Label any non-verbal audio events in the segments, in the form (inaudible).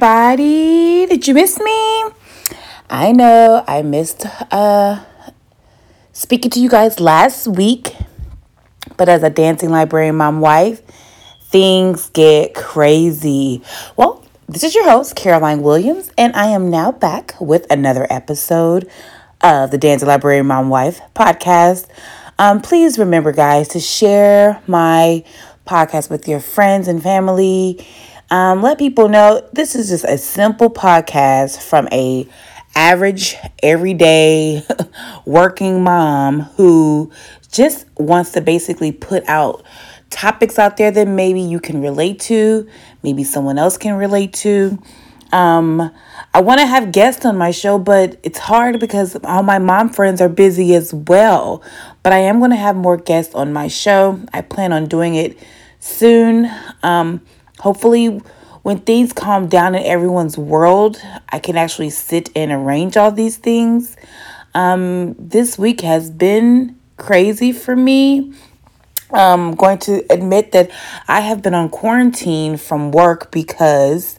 everybody. Did you miss me? I know I missed uh speaking to you guys last week. But as a dancing librarian mom wife, things get crazy. Well, this is your host, Caroline Williams, and I am now back with another episode of the Dancing Librarian Mom Wife podcast. Um, please remember, guys, to share my podcast with your friends and family. Um, let people know this is just a simple podcast from a average, everyday (laughs) working mom who just wants to basically put out topics out there that maybe you can relate to, maybe someone else can relate to. Um, I want to have guests on my show, but it's hard because all my mom friends are busy as well. But I am going to have more guests on my show. I plan on doing it soon. Um, hopefully, when things calm down in everyone's world, I can actually sit and arrange all these things. Um, this week has been crazy for me. I'm going to admit that I have been on quarantine from work because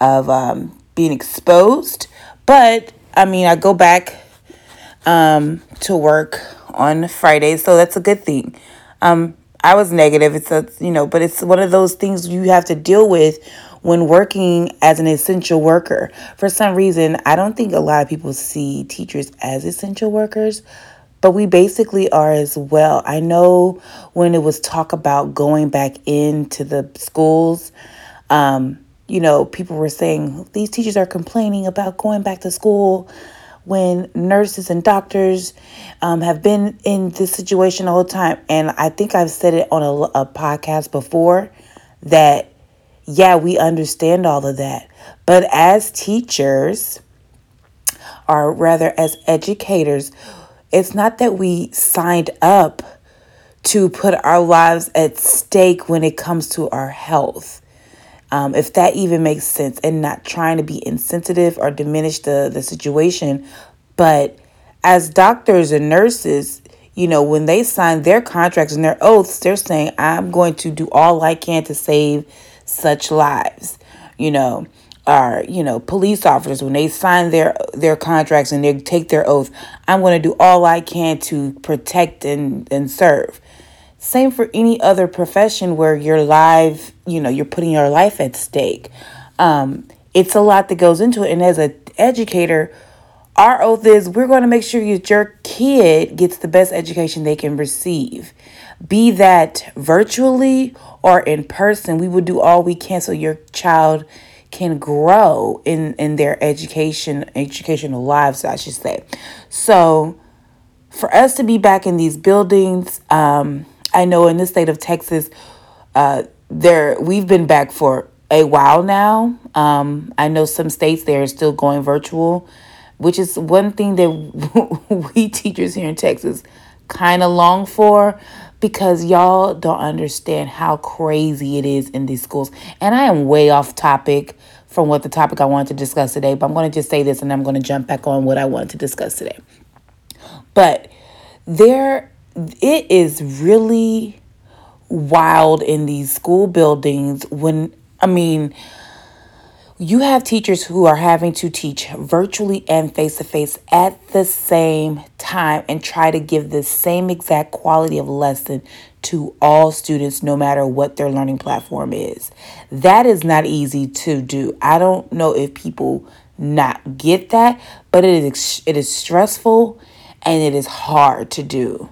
of um, being exposed. But I mean, I go back um, to work on Friday, so that's a good thing. Um, I was negative. It's a you know, but it's one of those things you have to deal with when working as an essential worker. For some reason, I don't think a lot of people see teachers as essential workers, but we basically are as well. I know when it was talk about going back into the schools, um, you know, people were saying these teachers are complaining about going back to school when nurses and doctors um, have been in this situation the whole time. And I think I've said it on a, a podcast before that, yeah, we understand all of that. But as teachers, or rather as educators, it's not that we signed up to put our lives at stake when it comes to our health. Um, if that even makes sense, and not trying to be insensitive or diminish the, the situation. But as doctors and nurses, you know, when they sign their contracts and their oaths, they're saying, I'm going to do all I can to save such lives. You know, are you know police officers when they sign their their contracts and they take their oath i'm going to do all i can to protect and and serve same for any other profession where you're live you know you're putting your life at stake. Um, it's a lot that goes into it. And as an educator our oath is we're going to make sure that your kid gets the best education they can receive. Be that virtually or in person we will do all we can so your child can grow in in their education educational lives i should say. So for us to be back in these buildings um, i know in the state of texas uh, there we've been back for a while now um, i know some states they're still going virtual which is one thing that (laughs) we teachers here in texas kind of long for because y'all don't understand how crazy it is in these schools. And I am way off topic from what the topic I wanted to discuss today, but I'm going to just say this and I'm going to jump back on what I wanted to discuss today. But there, it is really wild in these school buildings when, I mean, you have teachers who are having to teach virtually and face to face at the same time and try to give the same exact quality of lesson to all students, no matter what their learning platform is. That is not easy to do. I don't know if people not get that, but it is it is stressful and it is hard to do.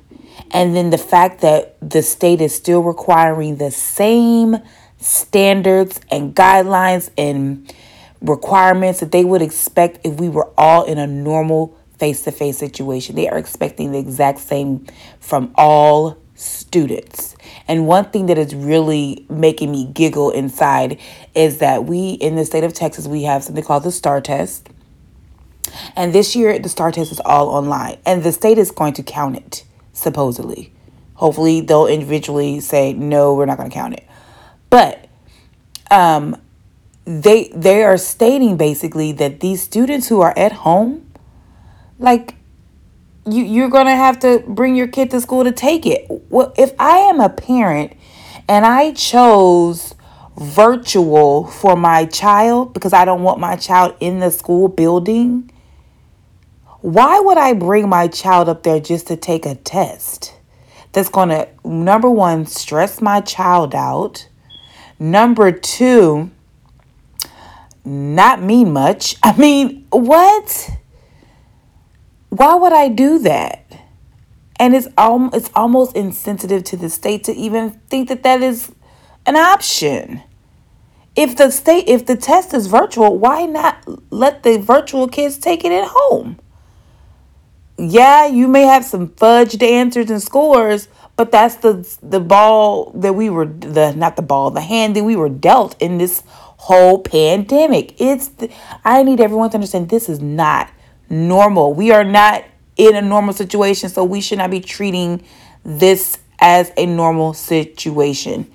And then the fact that the state is still requiring the same standards and guidelines and requirements that they would expect if we were all in a normal face to face situation. They are expecting the exact same from all students. And one thing that is really making me giggle inside is that we in the state of Texas we have something called the STAAR test. And this year the STAAR test is all online and the state is going to count it supposedly. Hopefully they'll individually say no, we're not going to count it. But um they they are stating basically that these students who are at home like you you're going to have to bring your kid to school to take it. Well, if I am a parent and I chose virtual for my child because I don't want my child in the school building, why would I bring my child up there just to take a test that's going to, number one, stress my child out? Number two, not mean much. (laughs) I mean, what? Why would I do that? And it's al- it's almost insensitive to the state to even think that that is an option. If the state if the test is virtual, why not let the virtual kids take it at home? Yeah, you may have some fudged answers and scores, but that's the the ball that we were the not the ball, the hand that we were dealt in this whole pandemic. It's the, I need everyone to understand this is not normal. We are not in a normal situation, so we should not be treating this as a normal situation.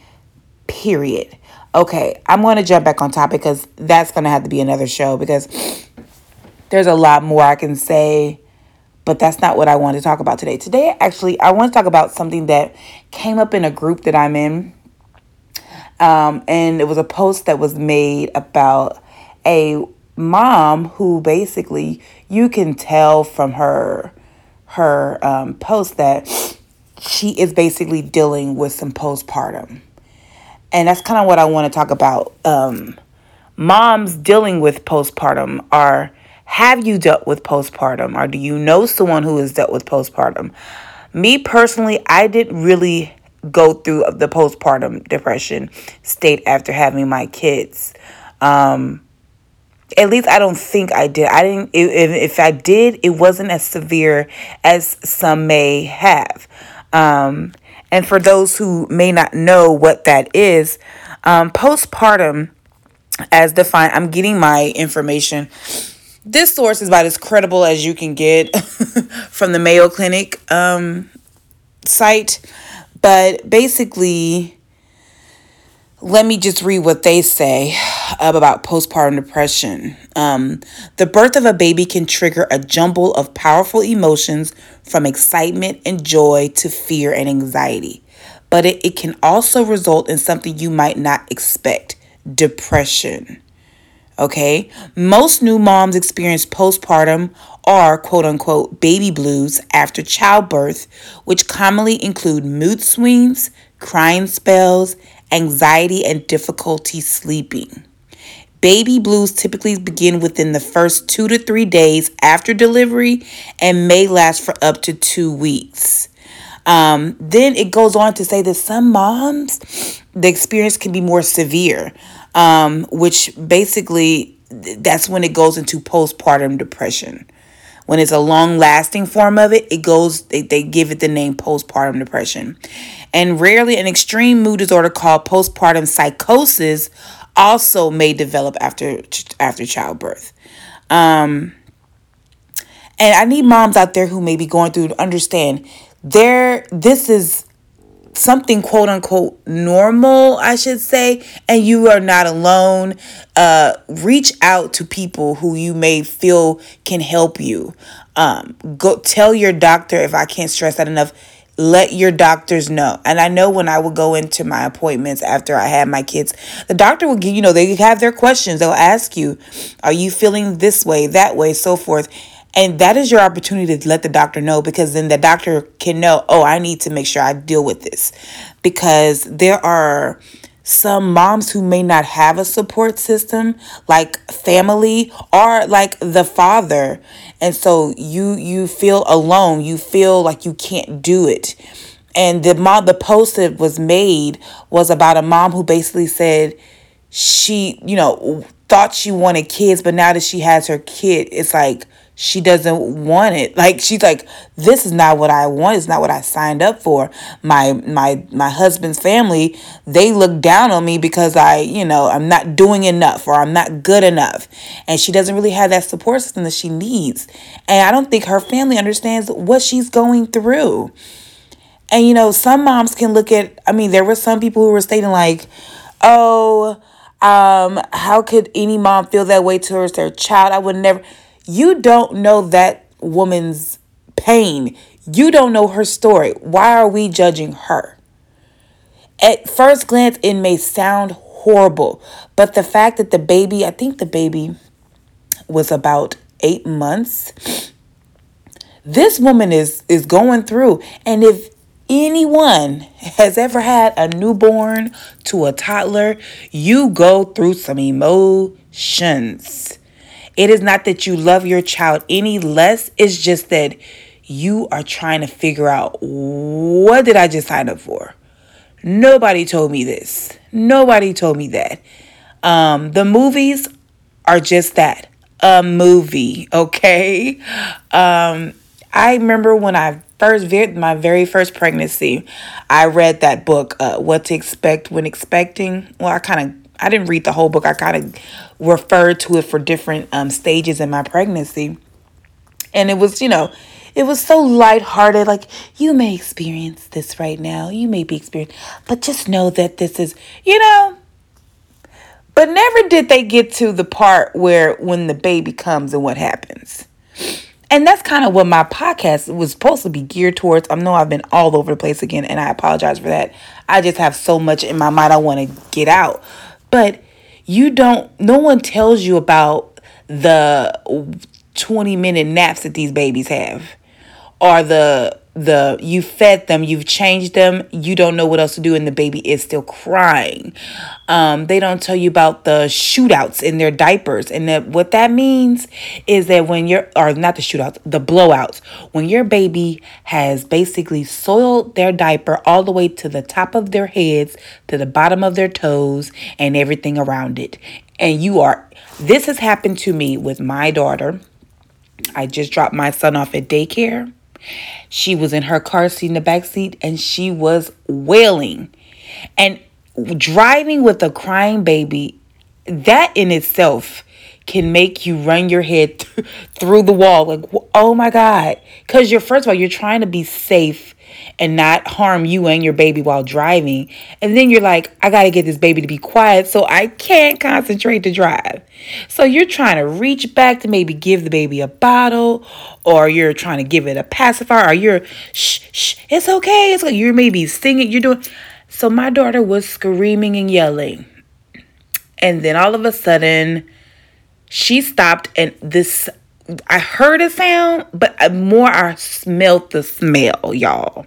Period. Okay, I'm going to jump back on topic because that's going to have to be another show because there's a lot more I can say, but that's not what I want to talk about today. Today, actually, I want to talk about something that came up in a group that I'm in. Um, and it was a post that was made about a mom who basically you can tell from her her um, post that she is basically dealing with some postpartum and that's kind of what i want to talk about um, moms dealing with postpartum are have you dealt with postpartum or do you know someone who has dealt with postpartum me personally i didn't really go through the postpartum depression state after having my kids um, at least I don't think I did. I didn't. If, if I did, it wasn't as severe as some may have. Um, and for those who may not know what that is, um, postpartum, as defined, I'm getting my information. This source is about as credible as you can get (laughs) from the Mayo Clinic um, site. But basically, let me just read what they say about postpartum depression. Um, the birth of a baby can trigger a jumble of powerful emotions from excitement and joy to fear and anxiety. But it, it can also result in something you might not expect depression. Okay, most new moms experience postpartum or quote unquote baby blues after childbirth, which commonly include mood swings, crying spells, anxiety, and difficulty sleeping. Baby blues typically begin within the first two to three days after delivery and may last for up to two weeks. Um, then it goes on to say that some moms, the experience can be more severe, um, which basically that's when it goes into postpartum depression. When it's a long lasting form of it, it goes, they, they give it the name postpartum depression. And rarely, an extreme mood disorder called postpartum psychosis also may develop after after childbirth. Um, and I need moms out there who may be going through to understand there this is something quote unquote normal, I should say, and you are not alone. Uh, reach out to people who you may feel can help you. Um, go tell your doctor if I can't stress that enough. Let your doctors know. And I know when I would go into my appointments after I had my kids, the doctor will give, you know, they have their questions. They'll ask you, are you feeling this way, that way, so forth. And that is your opportunity to let the doctor know because then the doctor can know, oh, I need to make sure I deal with this. Because there are some moms who may not have a support system like family or like the father. And so you you feel alone. You feel like you can't do it. And the mom the post that was made was about a mom who basically said she you know thought she wanted kids but now that she has her kid it's like she doesn't want it. Like she's like, this is not what I want. It's not what I signed up for. My my my husband's family, they look down on me because I, you know, I'm not doing enough or I'm not good enough. And she doesn't really have that support system that she needs. And I don't think her family understands what she's going through. And you know, some moms can look at I mean, there were some people who were stating like, "Oh, um, how could any mom feel that way towards their child? I would never you don't know that woman's pain. You don't know her story. Why are we judging her? At first glance, it may sound horrible. But the fact that the baby, I think the baby was about eight months. This woman is is going through, and if anyone has ever had a newborn to a toddler, you go through some emotions. It is not that you love your child any less, it's just that you are trying to figure out what did I just sign up for? Nobody told me this. Nobody told me that. Um, the movies are just that a movie, (laughs) okay? Um, I remember when I first, my very first pregnancy, I read that book, uh, What to Expect When Expecting. Well, I kind of, I didn't read the whole book. I kind of referred to it for different um, stages in my pregnancy. And it was, you know, it was so lighthearted. Like, you may experience this right now. You may be experiencing, but just know that this is, you know. But never did they get to the part where when the baby comes and what happens. And that's kind of what my podcast was supposed to be geared towards. I know I've been all over the place again, and I apologize for that. I just have so much in my mind I want to get out. But you don't, no one tells you about the 20 minute naps that these babies have or the the you fed them you've changed them you don't know what else to do and the baby is still crying. Um, they don't tell you about the shootouts in their diapers. And that what that means is that when you're or not the shootouts the blowouts when your baby has basically soiled their diaper all the way to the top of their heads to the bottom of their toes and everything around it. And you are this has happened to me with my daughter. I just dropped my son off at daycare she was in her car seat in the back seat and she was wailing. And driving with a crying baby, that in itself can make you run your head (laughs) th- through the wall like oh my god cuz you're first of all you're trying to be safe and not harm you and your baby while driving. And then you're like, I got to get this baby to be quiet so I can't concentrate to drive. So you're trying to reach back to maybe give the baby a bottle or you're trying to give it a pacifier or you're shh shh it's okay. It's like you're maybe singing, you're doing so my daughter was screaming and yelling. And then all of a sudden she stopped and this I heard a sound, but more I smelled the smell, y'all.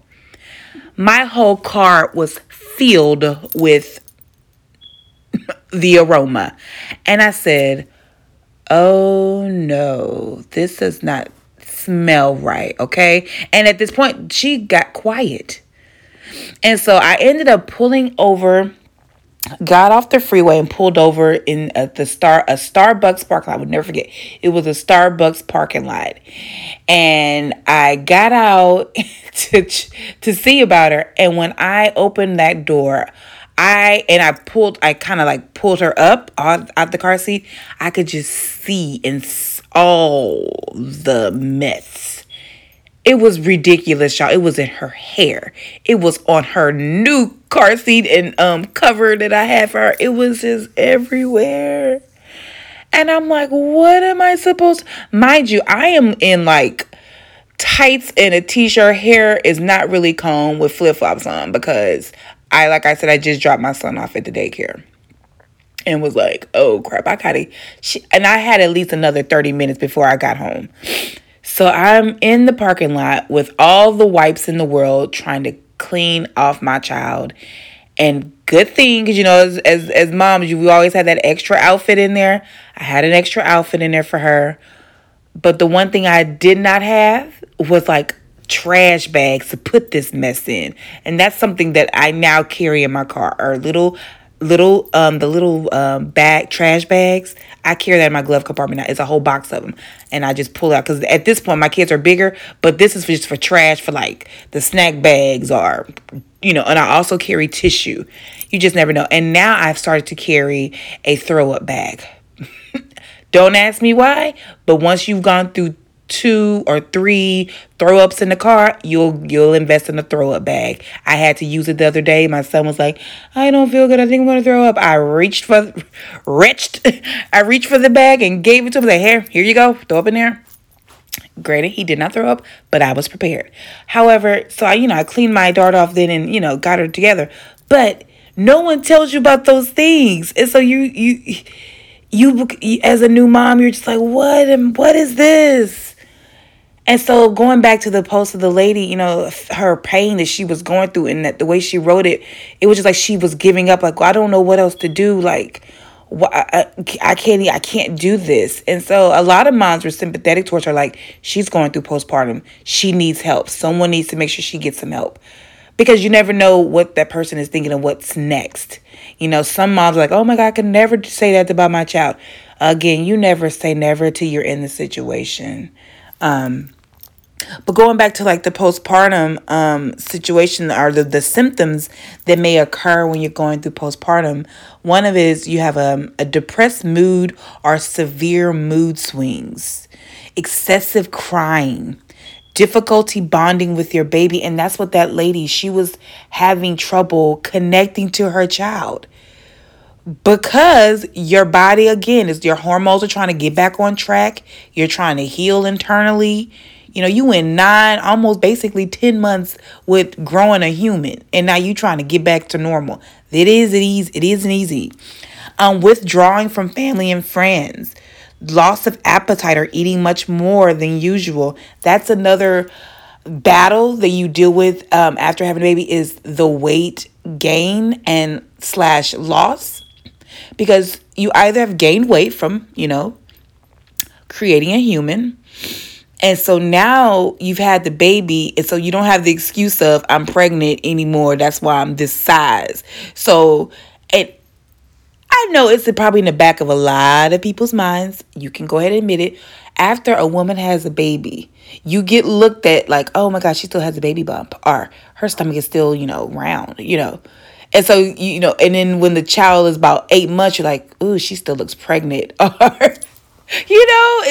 My whole car was filled with (laughs) the aroma. And I said, Oh no, this does not smell right. Okay. And at this point, she got quiet. And so I ended up pulling over got off the freeway and pulled over in at the star a Starbucks parking lot. I would never forget. It was a Starbucks parking lot. And I got out (laughs) to to see about her and when I opened that door, I and I pulled I kind of like pulled her up out, out the car seat. I could just see and all the mess it was ridiculous, y'all. It was in her hair. It was on her new car seat and um cover that I had for her. It was just everywhere. And I'm like, what am I supposed mind you, I am in like tights and a t-shirt. Hair is not really combed with flip-flops on because I like I said, I just dropped my son off at the daycare and was like, oh crap, I gotta she, and I had at least another 30 minutes before I got home. So I'm in the parking lot with all the wipes in the world trying to clean off my child. And good thing, because you know, as, as as moms, we always had that extra outfit in there. I had an extra outfit in there for her. But the one thing I did not have was like trash bags to put this mess in. And that's something that I now carry in my car, or little little um the little um bag trash bags i carry that in my glove compartment now. It's a whole box of them and i just pull out because at this point my kids are bigger but this is just for trash for like the snack bags or you know and i also carry tissue. You just never know. And now i've started to carry a throw up bag. (laughs) Don't ask me why but once you've gone through two or three throw ups in the car, you'll you'll invest in a throw up bag. I had to use it the other day. My son was like, "I don't feel good. I think I'm gonna throw up." I reached for, (laughs) reached, (laughs) I reached for the bag and gave it to him. Like, here, here you go. Throw up in there. Granted, he did not throw up, but I was prepared. However, so I, you know, I cleaned my dart off then and you know got her together. But No one tells you about those things. And so you you you as a new mom, you're just like, "What and what is this?" And so going back to the post of the lady, you know, her pain that she was going through and that the way she wrote it, it was just like she was giving up like, well, "I don't know what else to do." Like I, I can't I can't do this. And so a lot of moms were sympathetic towards her like she's going through postpartum. She needs help. Someone needs to make sure she gets some help. Because you never know what that person is thinking of what's next. You know, some moms are like, "Oh my god, I could never say that about my child." Again, you never say never till you're in the situation. Um but going back to like the postpartum um, situation or the, the symptoms that may occur when you're going through postpartum, one of it is you have a, a depressed mood or severe mood swings, excessive crying, difficulty bonding with your baby. And that's what that lady, she was having trouble connecting to her child because your body again is your hormones are trying to get back on track you're trying to heal internally you know, you went nine, almost basically 10 months with growing a human, and now you trying to get back to normal. It is it easy. It isn't easy. Um, withdrawing from family and friends, loss of appetite or eating much more than usual. That's another battle that you deal with um, after having a baby is the weight gain and slash loss because you either have gained weight from you know creating a human and so now you've had the baby, and so you don't have the excuse of I'm pregnant anymore. That's why I'm this size. So, and I know it's probably in the back of a lot of people's minds. You can go ahead and admit it. After a woman has a baby, you get looked at like, oh my gosh, she still has a baby bump, or her stomach is still, you know, round, you know. And so, you know, and then when the child is about eight months, you're like, ooh, she still looks pregnant. Or (laughs) you know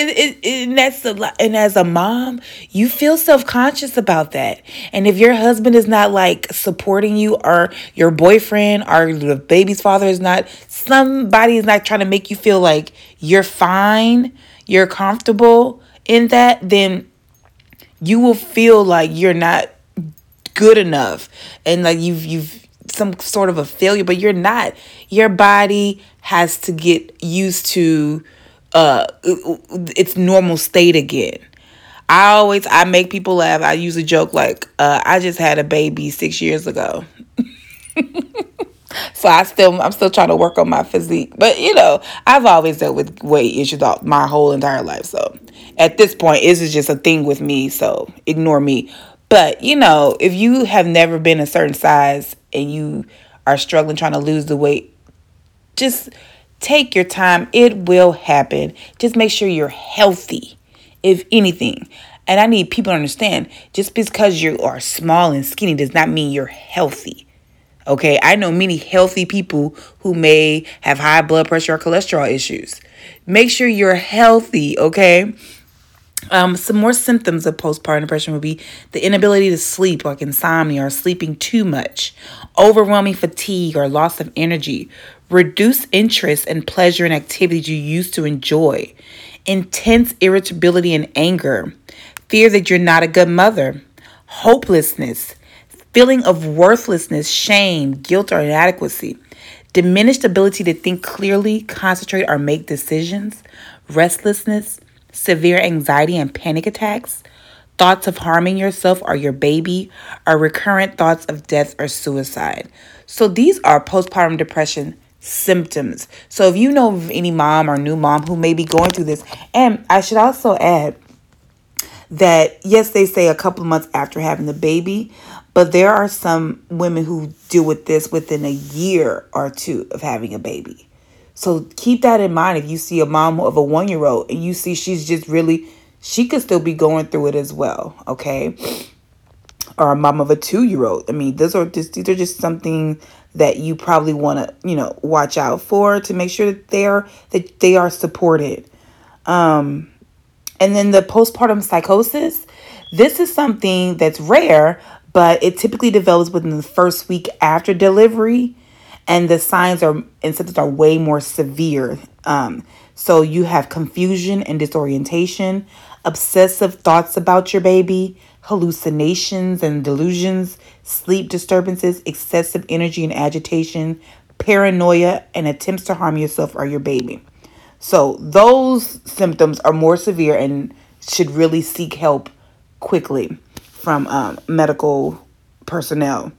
and, that's a lot and as a mom you feel self-conscious about that and if your husband is not like supporting you or your boyfriend or the baby's father is not somebody is not trying to make you feel like you're fine you're comfortable in that then you will feel like you're not good enough and like you've you've some sort of a failure but you're not your body has to get used to uh its normal state again. I always I make people laugh. I use a joke like uh, I just had a baby six years ago. (laughs) so I still I'm still trying to work on my physique. But you know, I've always dealt with weight issues all my whole entire life. So at this point, this is just a thing with me. So ignore me. But you know, if you have never been a certain size and you are struggling trying to lose the weight, just Take your time. It will happen. Just make sure you're healthy, if anything. And I need people to understand just because you are small and skinny does not mean you're healthy. Okay, I know many healthy people who may have high blood pressure or cholesterol issues. Make sure you're healthy, okay? Um, some more symptoms of postpartum depression would be the inability to sleep, like insomnia or sleeping too much, overwhelming fatigue or loss of energy, reduced interest and pleasure in activities you used to enjoy, intense irritability and anger, fear that you're not a good mother, hopelessness, feeling of worthlessness, shame, guilt, or inadequacy, diminished ability to think clearly, concentrate, or make decisions, restlessness, severe anxiety and panic attacks, thoughts of harming yourself or your baby, or recurrent thoughts of death or suicide. So these are postpartum depression symptoms. So if you know any mom or new mom who may be going through this, and I should also add that yes, they say a couple months after having the baby, but there are some women who deal with this within a year or two of having a baby. So keep that in mind if you see a mom of a one year old and you see she's just really, she could still be going through it as well, okay? Or a mom of a two year old. I mean, those are just, these are just something that you probably want to, you know, watch out for to make sure that they're, that they are supported. Um, and then the postpartum psychosis, this is something that's rare, but it typically develops within the first week after delivery and the signs are and symptoms are way more severe. Um, so you have confusion and disorientation, obsessive thoughts about your baby, hallucinations and delusions, sleep disturbances, excessive energy and agitation, paranoia, and attempts to harm yourself or your baby. So, those symptoms are more severe and should really seek help quickly from um, medical personnel.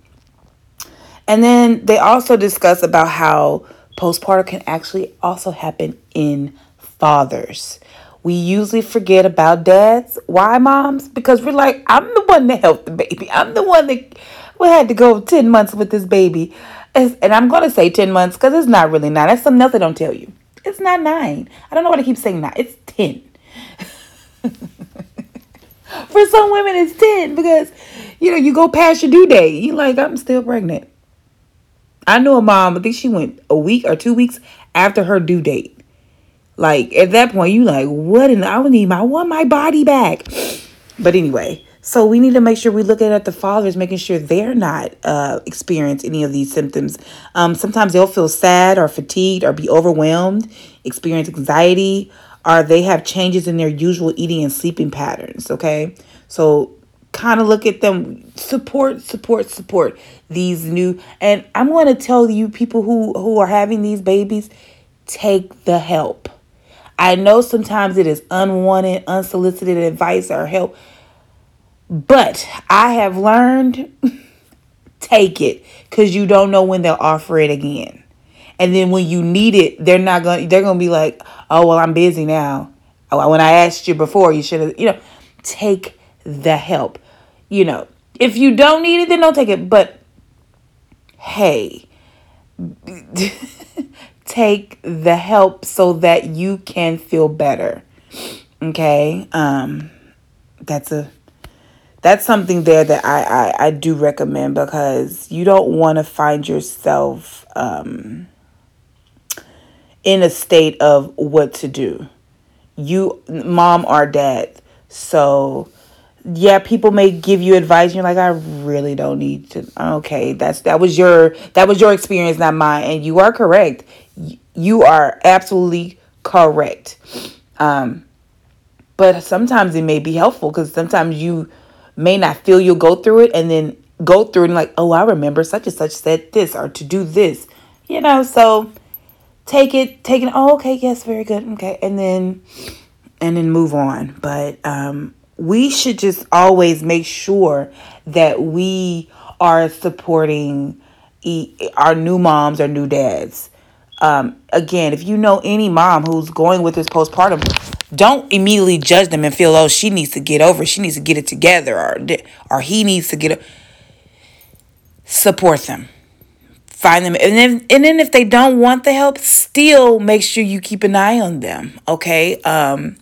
And then they also discuss about how postpartum can actually also happen in fathers. We usually forget about dads. Why, moms? Because we're like, I'm the one that helped the baby. I'm the one that we had to go 10 months with this baby. And I'm going to say 10 months because it's not really nine. That's something else they don't tell you. It's not nine. I don't know why I keep saying nine. It's 10. (laughs) For some women, it's 10 because, you know, you go past your due date. You're like, I'm still pregnant. I know a mom, I think she went a week or two weeks after her due date. Like at that point, you like, what? And I would need my I want my body back. But anyway, so we need to make sure we look at the fathers, making sure they're not uh, experience any of these symptoms. Um, sometimes they'll feel sad or fatigued or be overwhelmed, experience anxiety, or they have changes in their usual eating and sleeping patterns. Okay, so kind of look at them support support support these new and i'm going to tell you people who who are having these babies take the help I know sometimes it is unwanted, unsolicited advice or help, but I have learned (laughs) take it because you don't know when they'll offer it again. And then when you need it, they're not going they're going to be like, oh, well, I'm busy now. Oh, when I asked you before, you should have, you know, take the help. You know, if you don't need it, then don't take it. But hey, (laughs) take the help so that you can feel better. Okay? Um that's a that's something there that I, I, I do recommend because you don't want to find yourself um, in a state of what to do. You, mom or dad. So, yeah, people may give you advice. And you're like, I really don't need to. Okay, that's that was your that was your experience, not mine, and you are correct you are absolutely correct. Um, but sometimes it may be helpful because sometimes you may not feel you'll go through it and then go through it and like, oh, I remember such and such said this or to do this, you know. So take it, take it. Oh, okay, yes, very good, okay, and then and then move on. But um, we should just always make sure that we are supporting our new moms or new dads um, again, if you know any mom who's going with this postpartum, don't immediately judge them and feel, oh, she needs to get over, she needs to get it together, or or he needs to get it. Support them, find them, and then and then if they don't want the help, still make sure you keep an eye on them. Okay, um,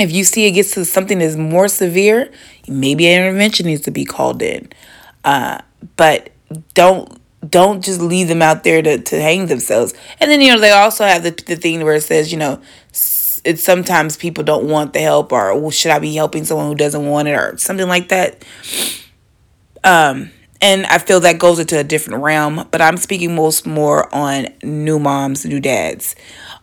if you see it gets to something that's more severe, maybe an intervention needs to be called in. Uh, but don't don't just leave them out there to, to hang themselves. And then, you know, they also have the, the thing where it says, you know, it's sometimes people don't want the help or well, should I be helping someone who doesn't want it or something like that. Um, and I feel that goes into a different realm, but I'm speaking most more on new moms, new dads,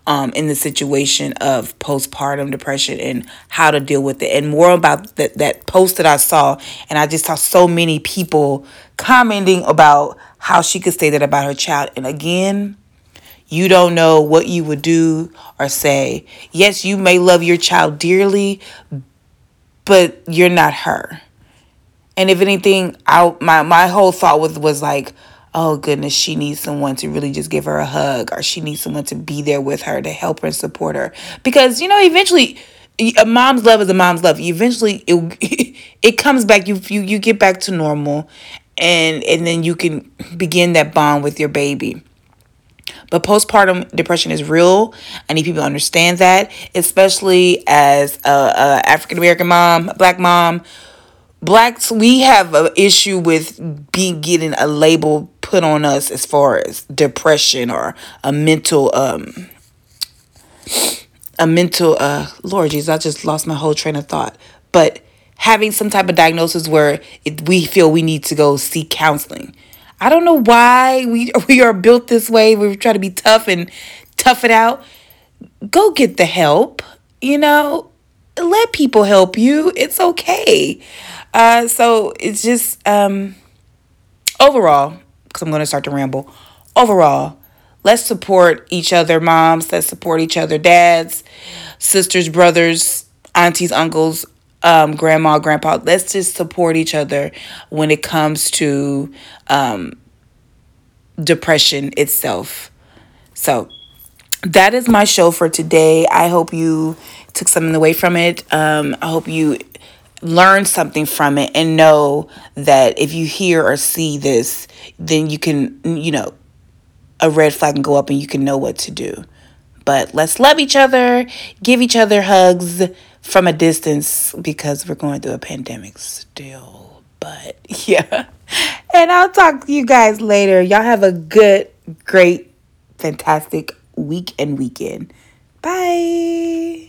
um, in the situation of postpartum depression and how to deal with it, and more about that that post that I saw, and I just saw so many people commenting about how she could say that about her child. And again, you don't know what you would do or say. Yes, you may love your child dearly, but you're not her. And if anything, I my my whole thought was was like, oh goodness, she needs someone to really just give her a hug, or she needs someone to be there with her to help her and support her. Because you know, eventually, a mom's love is a mom's love. Eventually, it (laughs) it comes back. You you you get back to normal, and and then you can begin that bond with your baby. But postpartum depression is real. I need people to understand that, especially as a, a African American mom, black mom. Blacks, we have an issue with being getting a label put on us as far as depression or a mental um a mental uh Lord Jesus, I just lost my whole train of thought. But having some type of diagnosis where it, we feel we need to go seek counseling. I don't know why we (laughs) we are built this way. We try to be tough and tough it out. Go get the help. You know, let people help you. It's okay. Uh, so it's just um, overall, because I'm going to start to ramble. Overall, let's support each other, moms. Let's support each other, dads, sisters, brothers, aunties, uncles, um, grandma, grandpa. Let's just support each other when it comes to um, depression itself. So that is my show for today. I hope you took something away from it. Um, I hope you learn something from it and know that if you hear or see this, then you can, you know, a red flag can go up and you can know what to do. But let's love each other, give each other hugs from a distance because we're going through a pandemic still. But (laughs) yeah. And I'll talk to you guys later. Y'all have a good, great, fantastic week and weekend. Bye.